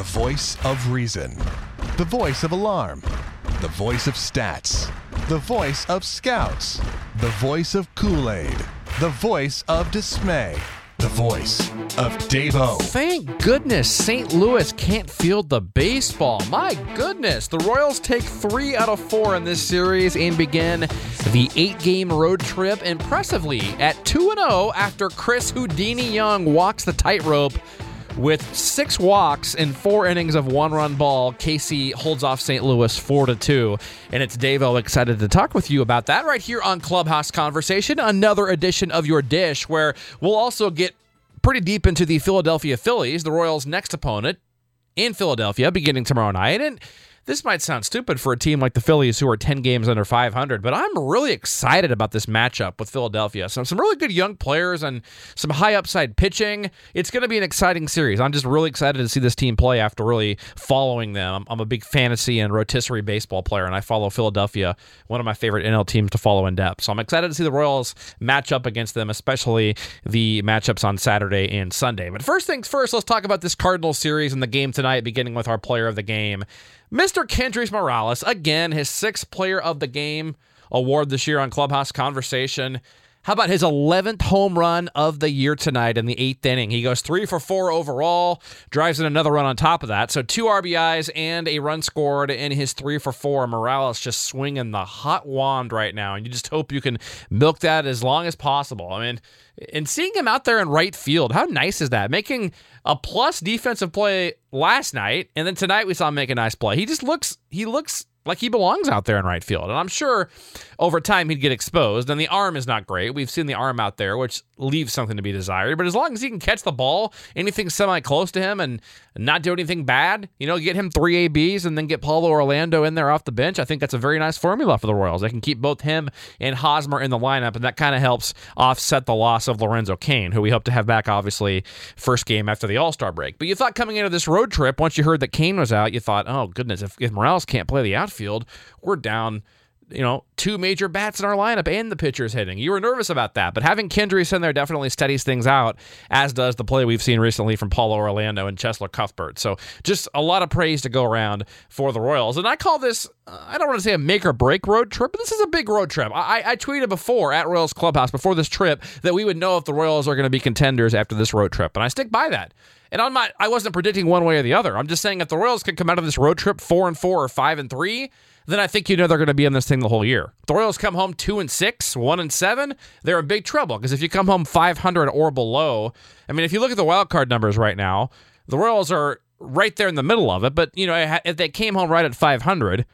The voice of reason. The voice of alarm. The voice of stats. The voice of scouts. The voice of Kool Aid. The voice of dismay. The voice of Davo. Thank goodness St. Louis can't field the baseball. My goodness. The Royals take three out of four in this series and begin the eight game road trip impressively at 2 0 after Chris Houdini Young walks the tightrope. With six walks in four innings of one run ball, KC holds off St. Louis 4 to 2. And it's Dave O excited to talk with you about that right here on Clubhouse Conversation, another edition of your dish where we'll also get pretty deep into the Philadelphia Phillies, the Royals' next opponent in Philadelphia, beginning tomorrow night. And this might sound stupid for a team like the Phillies who are 10 games under 500, but I'm really excited about this matchup with Philadelphia. So, some really good young players and some high upside pitching. It's going to be an exciting series. I'm just really excited to see this team play after really following them. I'm, I'm a big fantasy and rotisserie baseball player, and I follow Philadelphia, one of my favorite NL teams to follow in depth. So, I'm excited to see the Royals match up against them, especially the matchups on Saturday and Sunday. But first things first, let's talk about this Cardinals series and the game tonight, beginning with our player of the game. Mr. Kendrys Morales, again, his sixth player of the game award this year on Clubhouse Conversation. How about his 11th home run of the year tonight in the eighth inning? He goes three for four overall, drives in another run on top of that. So two RBIs and a run scored in his three for four. Morales just swinging the hot wand right now. And you just hope you can milk that as long as possible. I mean, and seeing him out there in right field, how nice is that? Making a plus defensive play last night, and then tonight we saw him make a nice play. He just looks he looks like he belongs out there in right field. And I'm sure over time he'd get exposed. And the arm is not great. We've seen the arm out there, which leaves something to be desired. But as long as he can catch the ball, anything semi close to him, and not do anything bad, you know, get him three ABs and then get Paulo Orlando in there off the bench, I think that's a very nice formula for the Royals. They can keep both him and Hosmer in the lineup, and that kind of helps offset the loss of Lorenzo Cain, who we hope to have back, obviously, first game after the All Star break. But you thought coming into this road trip, once you heard that Cain was out, you thought, oh, goodness, if, if Morales can't play the outfield, we're down you know, two major bats in our lineup and the pitcher's hitting. You were nervous about that, but having Kendrys in there definitely steadies things out, as does the play we've seen recently from Paulo Orlando and Cheslor Cuthbert. So just a lot of praise to go around for the Royals. And I call this, I don't want to say a make or break road trip, but this is a big road trip. I, I tweeted before at Royals Clubhouse before this trip that we would know if the Royals are going to be contenders after this road trip. And I stick by that. And not I wasn't predicting one way or the other. I'm just saying if the Royals can come out of this road trip four and four or five and three, then I think you know they're going to be in this thing the whole year. The Royals come home two and six, one and seven, they're in big trouble because if you come home 500 or below, I mean, if you look at the wild card numbers right now, the Royals are right there in the middle of it. But you know, if they came home right at 500,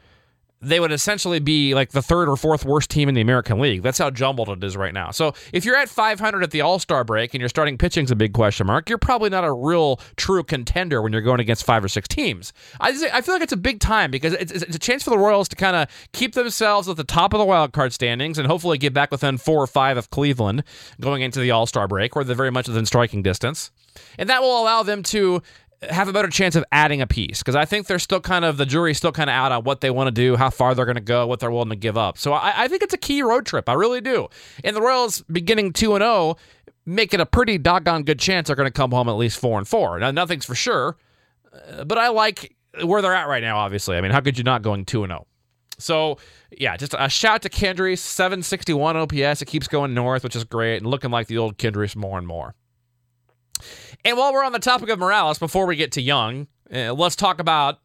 they would essentially be like the third or fourth worst team in the American League. That's how jumbled it is right now. So if you're at 500 at the All Star break and you're starting pitching's a big question mark, you're probably not a real true contender when you're going against five or six teams. I, I feel like it's a big time because it's, it's a chance for the Royals to kind of keep themselves at the top of the wild card standings and hopefully get back within four or five of Cleveland going into the All Star break, where they're very much within striking distance. And that will allow them to have a better chance of adding a piece because I think they're still kind of the jury's still kind of out on what they want to do, how far they're going to go, what they're willing to give up. So I, I, think it's a key road trip. I really do. And the Royals beginning two and zero oh, make it a pretty doggone good chance they're going to come home at least four and four. Now nothing's for sure, uh, but I like where they're at right now. Obviously, I mean, how could you not going two and zero? So yeah, just a shout to Kendrys, 761 OPS. It keeps going north, which is great, and looking like the old Kendrys more and more. And while we're on the topic of Morales, before we get to Young, uh, let's talk about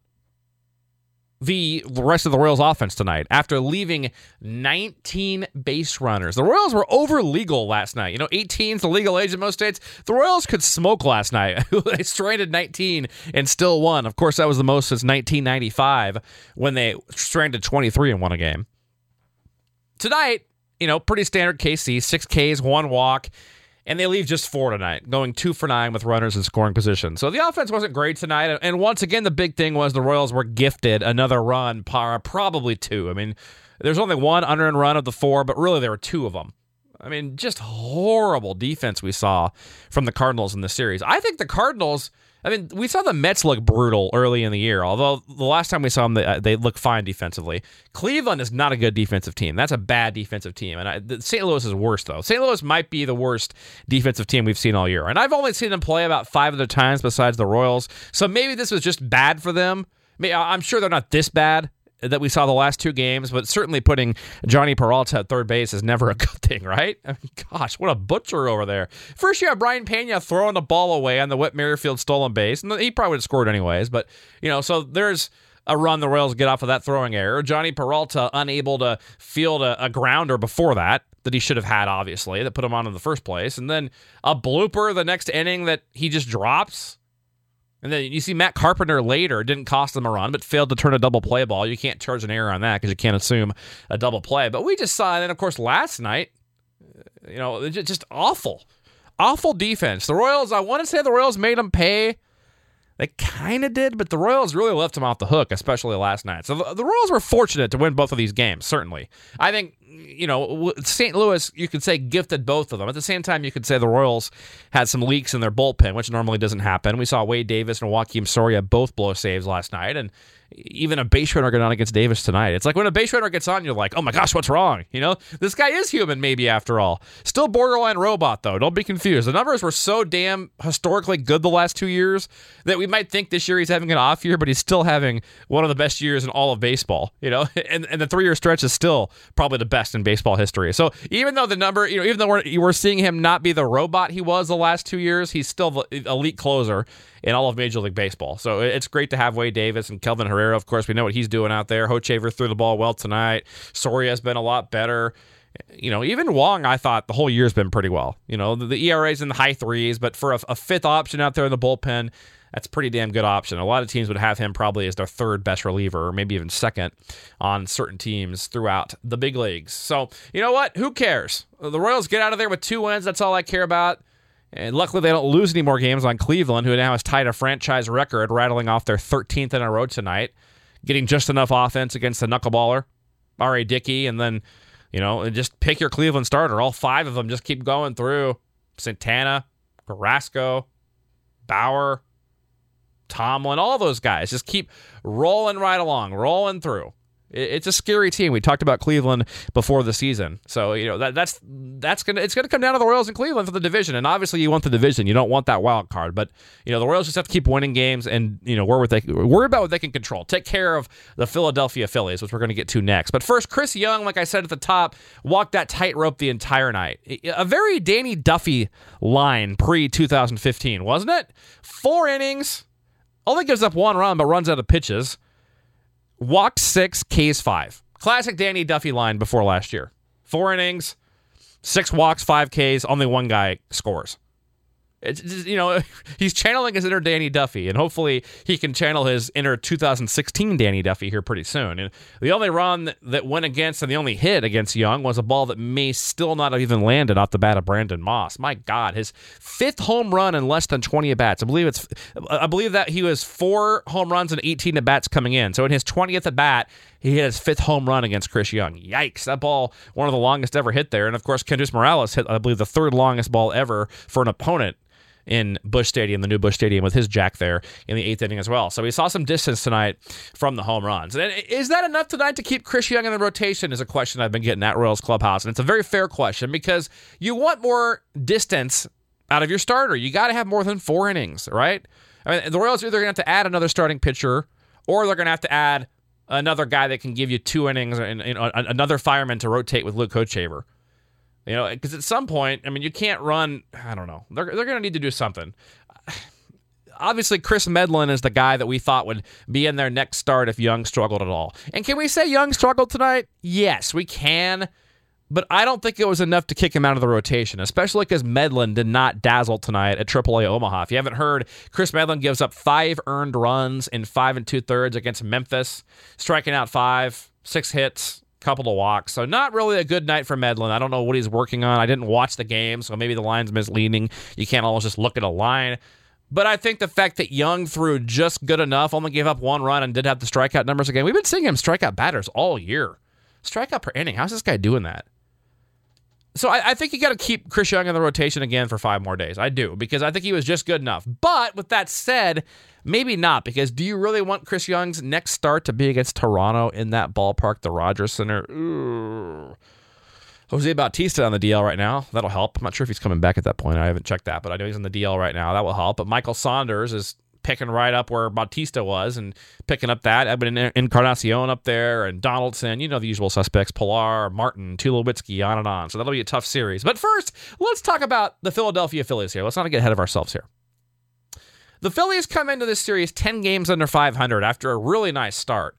the rest of the Royals offense tonight after leaving 19 base runners. The Royals were over legal last night. You know, 18 is the legal age in most states. The Royals could smoke last night. they stranded 19 and still won. Of course, that was the most since 1995 when they stranded 23 and won a game. Tonight, you know, pretty standard KC, six Ks, one walk and they leave just four tonight, going two for nine with runners in scoring position. So the offense wasn't great tonight. And once again, the big thing was the Royals were gifted another run, probably two. I mean, there's only one under and run of the four, but really there were two of them. I mean, just horrible defense we saw from the Cardinals in the series. I think the Cardinals I mean, we saw the Mets look brutal early in the year, although the last time we saw them, they, uh, they look fine defensively. Cleveland is not a good defensive team. That's a bad defensive team. And I, St. Louis is worse, though. St. Louis might be the worst defensive team we've seen all year. And I've only seen them play about five other times besides the Royals. So maybe this was just bad for them. I'm sure they're not this bad that we saw the last two games, but certainly putting Jhonny Peralta at third base is never a good thing, right? I mean, gosh, what a butcher over there. First, you have Brayan Pena throwing the ball away on the Whit Merrifield stolen base, and he probably would have scored anyways. But you know, so there's a run the Royals get off of that throwing error. Jhonny Peralta unable to field a, a grounder before that that he should have had, obviously, that put him on in the first place, and then a blooper the next inning that he just drops and then you see Matt Carpenter later didn't cost them a run, but failed to turn a double play ball. You can't charge an error on that because you can't assume a double play. But we just saw, and then of course last night, you know, just awful, awful defense. The Royals, I want to say the Royals made them pay. They kind of did, but the Royals really left them off the hook, especially last night. So the, the Royals were fortunate to win both of these games. Certainly, I think you know, St. Louis, you could say gifted both of them. At the same time, you could say the Royals had some leaks in their bullpen, which normally doesn't happen. We saw Wade Davis and Joakim Soria both blow saves last night, and even a base runner got on against Davis tonight. It's like when a base runner gets on, you're like, oh my gosh, what's wrong? You know, this guy is human, maybe after all. Still borderline robot, though. Don't be confused. The numbers were so damn historically good the last two years that we might think this year he's having an off year, but he's still having one of the best years in all of baseball, you know, and, and the three year stretch is still probably the best in baseball history. So even though the number, you know, even though we're, we're seeing him not be the robot he was the last two years, he's still the elite closer in all of Major League Baseball. So it's great to have Wade Davis and Kelvin Herrera. Of course, we know what he's doing out there. Hochevar threw the ball well tonight. Soria has been a lot better. You know, even Wang, I thought the whole year's been pretty well. You know, the, the ERA's in the high threes, but for a, a fifth option out there in the bullpen, that's pretty damn good option. A lot of teams would have him probably as their third best reliever, or maybe even second on certain teams throughout the big leagues. So, you know what? Who cares? The Royals get out of there with two wins. That's all I care about. And luckily, they don't lose any more games on Cleveland, who now has tied a franchise record, rattling off their 13th in a row tonight, getting just enough offense against the knuckleballer, R.A. Dickey, and then, you know, just pick your Cleveland starter. All five of them just keep going through Santana, Carrasco, Bauer, Tomlin, all those guys just keep rolling right along, rolling through it's a scary team. We talked about Cleveland before the season, so you know that that's that's gonna it's gonna come down to the Royals and Cleveland for the division. And obviously, you want the division. You don't want that wild card, but you know the Royals just have to keep winning games and you know worry what they worry about what they can control. Take care of the Philadelphia Phillies, which we're going to get to next. But first, Chris Young, like I said at the top, walked that tightrope the entire night. A very Danny Duffy line pre 2015, wasn't it? Four innings, only gives up one run, but runs out of pitches. Walked six, Ks five. Classic Danny Duffy line before last year. Four innings, six walks, five Ks. Only one guy scores. It's you know he's channeling his inner Danny Duffy, and hopefully he can channel his inner 2016 Danny Duffy here pretty soon. And the only run that went against and the only hit against Young was a ball that may still not have even landed off the bat of Brandon Moss. My God, his fifth home run in less than 20 at bats. I believe it's I believe that he was four home runs and 18 at bats coming in. So in his 20th at bat, he hit his fifth home run against Chris Young. Yikes! That ball, one of the longest ever hit there. And of course, Kendrys Morales hit, I believe, the third longest ball ever for an opponent in Busch Stadium, the new Busch Stadium, with his jack there in the eighth inning as well. So we saw some distance tonight from the home runs. And is that enough tonight to keep Chris Young in the rotation? Is a question I've been getting at Royals Clubhouse. And it's a very fair question because you want more distance out of your starter. You got to have more than four innings, right? I mean, the Royals are either going to have to add another starting pitcher or they're going to have to add another guy that can give you two innings and, and another fireman to rotate with Luke Hochevar. You know, because at some point, I mean, you can't run. I don't know. They're they're going to need to do something. Obviously, Kris Medlen is the guy that we thought would be in their next start if Young struggled at all. And can we say Young struggled tonight? Yes, we can. But I don't think it was enough to kick him out of the rotation, especially because Medlen did not dazzle tonight at AAA Omaha. If you haven't heard, Kris Medlen gives up five earned runs in five and two thirds against Memphis, striking out five, six hits, couple of walks. So not really a good night for Medlen. I don't know what he's working on. I didn't watch the game, so maybe the line's misleading. You can't always just look at a line. But I think the fact that Young threw just good enough, only gave up one run, and did have the strikeout numbers again. We've been seeing him strike out batters all year. Strikeout per inning. How's this guy doing that? So I, I think you got to keep Chris Young in the rotation again for five more days. I do because I think he was just good enough. But with that said, maybe not because do you really want Chris Young's next start to be against Toronto in that ballpark, the Rogers Center? Ooh. Jose Bautista on the DL right now. That'll help. I'm not sure if he's coming back at that point. I haven't checked that, but I know he's on the DL right now. That will help. But Michael Saunders is picking right up where Bautista was and picking up that. Edwin Encarnacion up there and Donaldson, you know, the usual suspects, Pilar, Martin, Tulowitzki, on and on. So that'll be a tough series. But first, let's talk about the Philadelphia Phillies here. Let's not get ahead of ourselves here. The Phillies come into this series 10 games under 500 after a really nice start.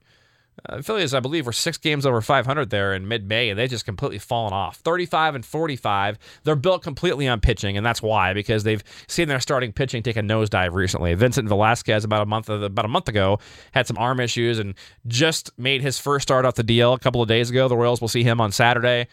Uh, Phillies, I believe, were six games over 500 there in mid-May, and they just completely fallen off. 35 and 45. They're built completely on pitching, and that's why because they've seen their starting pitching take a nosedive recently. Vincent Velasquez, about a month about a month ago, had some arm issues and just made his first start off the DL a couple of days ago. The Royals will see him on Saturday.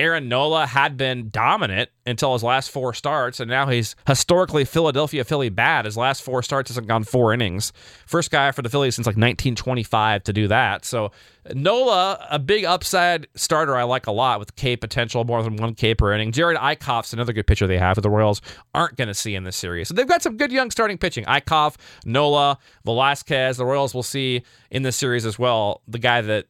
Aaron Nola had been dominant until his last four starts, and now he's historically Philadelphia Philly bad. His last four starts hasn't gone four innings. First guy for the Phillies since like 1925 to do that. So Nola, a big upside starter I like a lot with K potential, more than one K per inning. Jerad Eickhoff's another good pitcher they have that the Royals aren't going to see in this series. So they've got some good young starting pitching. Eickhoff, Nola, Velasquez. The Royals will see in this series as well the guy that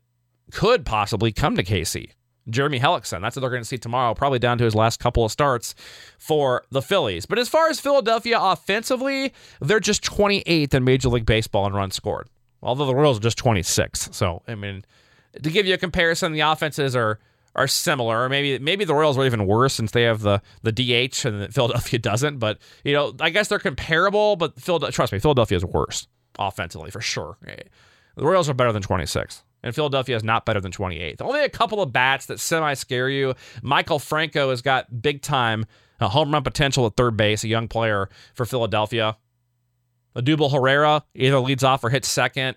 could possibly come to KC. Jeremy Hellickson. That's what they're going to see tomorrow, probably down to his last couple of starts for the Phillies. But as far as Philadelphia offensively, they're just 28th in Major League Baseball in runs scored, although the Royals are just 26. So, I mean, to give you a comparison, the offenses are are similar. Or maybe maybe the Royals are even worse since they have the the DH and Philadelphia doesn't. But you know, I guess they're comparable. But Phil, trust me, Philadelphia is worse offensively for sure. Eh, the Royals are better than 26 and Philadelphia is not better than 28th. Only a couple of bats that semi scare you. Maikel Franco has got big time uh, home run potential at third base, a young player for Philadelphia. Odubel Herrera either leads off or hits second.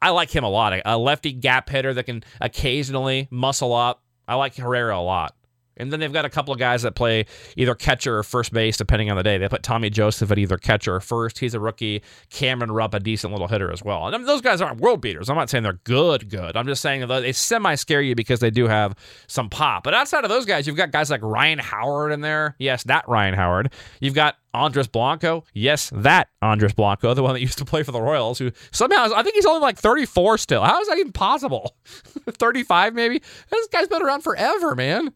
I like him a lot. A lefty gap hitter that can occasionally muscle up. I like Herrera a lot. And then they've got a couple of guys that play either catcher or first base, depending on the day. They put Tommy Joseph at either catcher or first. He's a rookie. Cameron Rupp, a decent little hitter as well. And I mean, those guys aren't world beaters. I'm not saying they're good, good. I'm just saying they semi scare you because they do have some pop. But outside of those guys, you've got guys like Ryan Howard in there. Yes, that Ryan Howard. You've got Andres Blanco. Yes, that Andres Blanco, the one that used to play for the Royals, who somehow, I think he's only like 34 still. How is that even possible? 35 maybe? This guy's been around forever, man.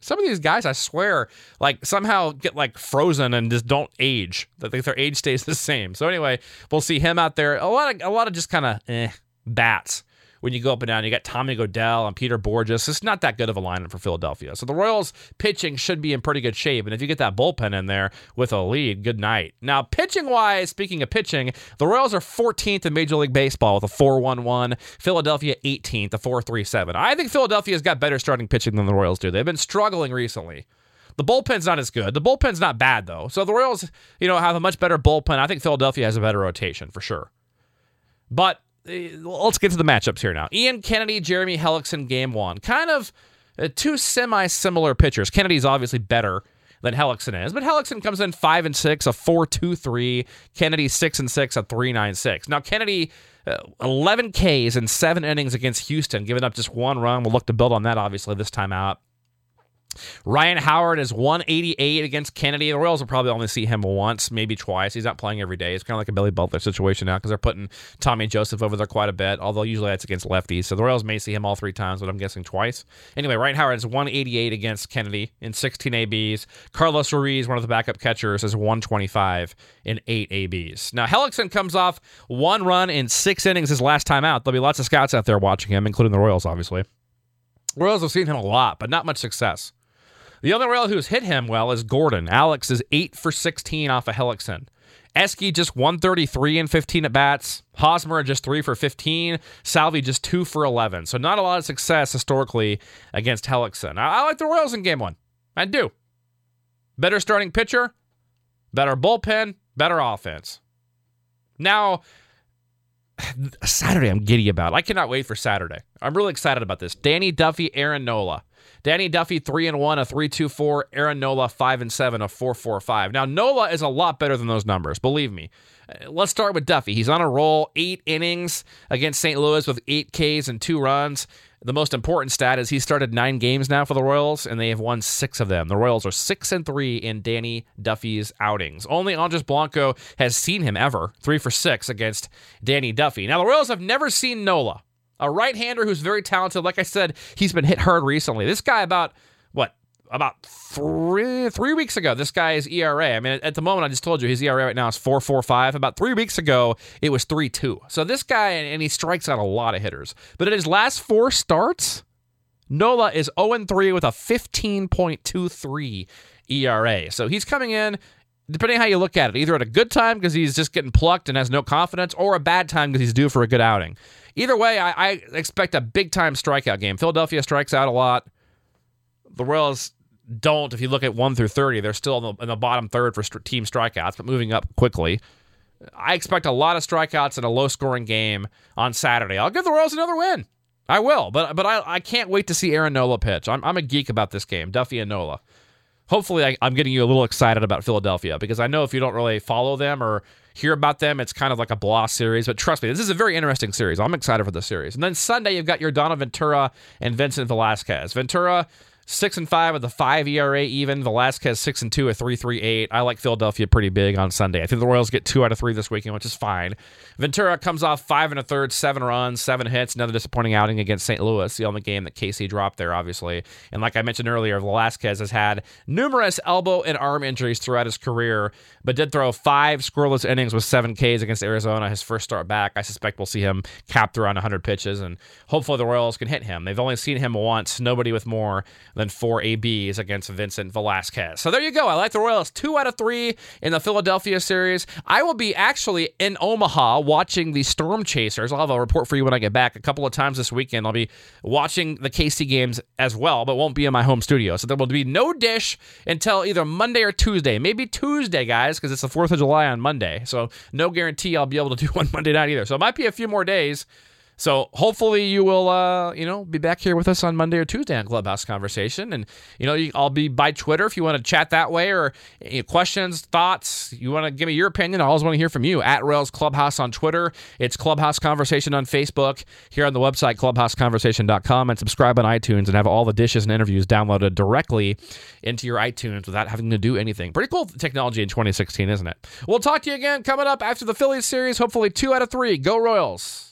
Some of these guys, I swear, like somehow get like frozen and just don't age. That their age stays the same. So anyway, we'll see him out there. A lot of a lot of just kind of eh, bats when you go up and down. You got Tommy Goeddel and Peter Bourjos. It's not that good of a lineup for Philadelphia. So the Royals pitching should be in pretty good shape. And if you get that bullpen in there with a lead, good night. Now, pitching wise, speaking of pitching, the Royals are 14th in Major League Baseball with a 4-1-1. Philadelphia 18th, a 4-3-7. I think Philadelphia's got better starting pitching than the Royals do. They've been struggling recently. The bullpen's not as good. The bullpen's not bad though. So the Royals, you know, have a much better bullpen. I think Philadelphia has a better rotation for sure. But let's get to the matchups here now. Ian Kennedy, Jeremy Hellickson, game one. Kind of uh, two semi similar pitchers. Kennedy's obviously better than Hellickson is, but Hellickson comes in 5 and 6, a 4 2 3. Kennedy 6 and 6, a 3 9 6. Now, Kennedy. Uh, 11 Ks in seven innings against Houston, giving up just one run. We'll look to build on that, obviously, this time out. Ryan Howard is 188 against Kennedy. The Royals will probably only see him once, maybe twice. He's not playing every day. It's kind of like a Billy Butler situation now because they're putting Tommy Joseph over there quite a bit, although usually that's against lefties. So the Royals may see him all three times, but I'm guessing twice. Anyway, Ryan Howard is 188 against Kennedy in 16 ABs. Carlos Ruiz, one of the backup catchers, is 125 in 8 ABs. Now, Hellickson comes off one run in six innings his last time out. There'll be lots of scouts out there watching him, including the Royals, obviously. Royals have seen him a lot, but not much success. The other Royal who's hit him well is Gordon. Alex is 8 for 16 off of Hellickson. Esky just 133 and 15 at bats. Hosmer just 3 for 15. Salvy just 2 for 11. So not a lot of success historically against Hellickson. I, I like the Royals in game one. I do. Better starting pitcher, better bullpen, better offense. Now, Saturday I'm giddy about. I cannot wait for Saturday. I'm really excited about this. Danny Duffy, Aaron Nola. Danny Duffy three and one, a three two four. Aaron Nola five and seven, a four four five. Now Nola is a lot better than those numbers. Believe me. Uh, let's start with Duffy. He's on a roll, eight innings against St. Louis with eight Ks and two runs. The most important stat is he started nine games now for the Royals, and they have won six of them. The Royals are six and three in Danny Duffy's outings. Only Andres Blanco has seen him ever, three for six against Danny Duffy. Now, the Royals have never seen Nola, a right hander who's very talented. Like I said, he's been hit hard recently. This guy, about what, about three three weeks ago, this guy's ERA. I mean, at the moment, I just told you his ERA right now is four four five. About three weeks ago, it was three two. So this guy, and he strikes out a lot of hitters. But in his last four starts, Nola is 0 3 with a 15.23 ERA. So he's coming in. Depending how you look at it, either at a good time because he's just getting plucked and has no confidence, or a bad time because he's due for a good outing. Either way, I, I expect a big time strikeout game. Philadelphia strikes out a lot. The Royals don't. If you look at one through thirty, they're still in the, in the bottom third for st- team strikeouts, but moving up quickly. I expect a lot of strikeouts in a low scoring game on Saturday. I'll give the Royals another win. I will, but but I, I can't wait to see Aaron Nola pitch. I'm, I'm a geek about this game, Duffy and Nola. Hopefully, I, I'm getting you a little excited about Philadelphia because I know if you don't really follow them or hear about them, it's kind of like a blah series. But trust me, this is a very interesting series. I'm excited for the series. And then Sunday, you've got Yordano Ventura and Vincent Velasquez. Ventura Six and five with a five ERA even. Velasquez six and two, a three three eight. I like Philadelphia pretty big on Sunday. I think the Royals get two out of three this weekend, which is fine. Ventura comes off five and a third, seven runs, seven hits. Another disappointing outing against St. Louis, the only game that KC dropped there, obviously. And like I mentioned earlier, Velasquez has had numerous elbow and arm injuries throughout his career, but did throw five scoreless innings with seven Ks against Arizona. His first start back. I suspect we'll see him cap through on 100 pitches, and hopefully the Royals can hit him. They've only seen him once. Nobody with more than four ABs against Vincent Velasquez. So there you go. I like the Royals two out of three in the Philadelphia series. I will be actually in Omaha watching the Storm Chasers. I'll have a report for you when I get back a couple of times this weekend. I'll be watching the KC games as well, but won't be in my home studio. So there will be no dish until either Monday or Tuesday. Maybe Tuesday, guys, because it's the 4th of July on Monday. So no guarantee I'll be able to do one Monday night either. So it might be a few more days so hopefully you will, uh, you know, be back here with us on Monday or Tuesday on Clubhouse Conversation, and you know, I'll be by Twitter if you want to chat that way or you know, questions, thoughts. You want to give me your opinion. I always want to hear from you at Royals Clubhouse on Twitter. It's Clubhouse Conversation on Facebook. Here on the website clubhouseconversation.com and subscribe on iTunes and have all the dishes and interviews downloaded directly into your iTunes without having to do anything. Pretty cool technology in 2016, isn't it? We'll talk to you again coming up after the Phillies series. Hopefully, two out of three. Go Royals.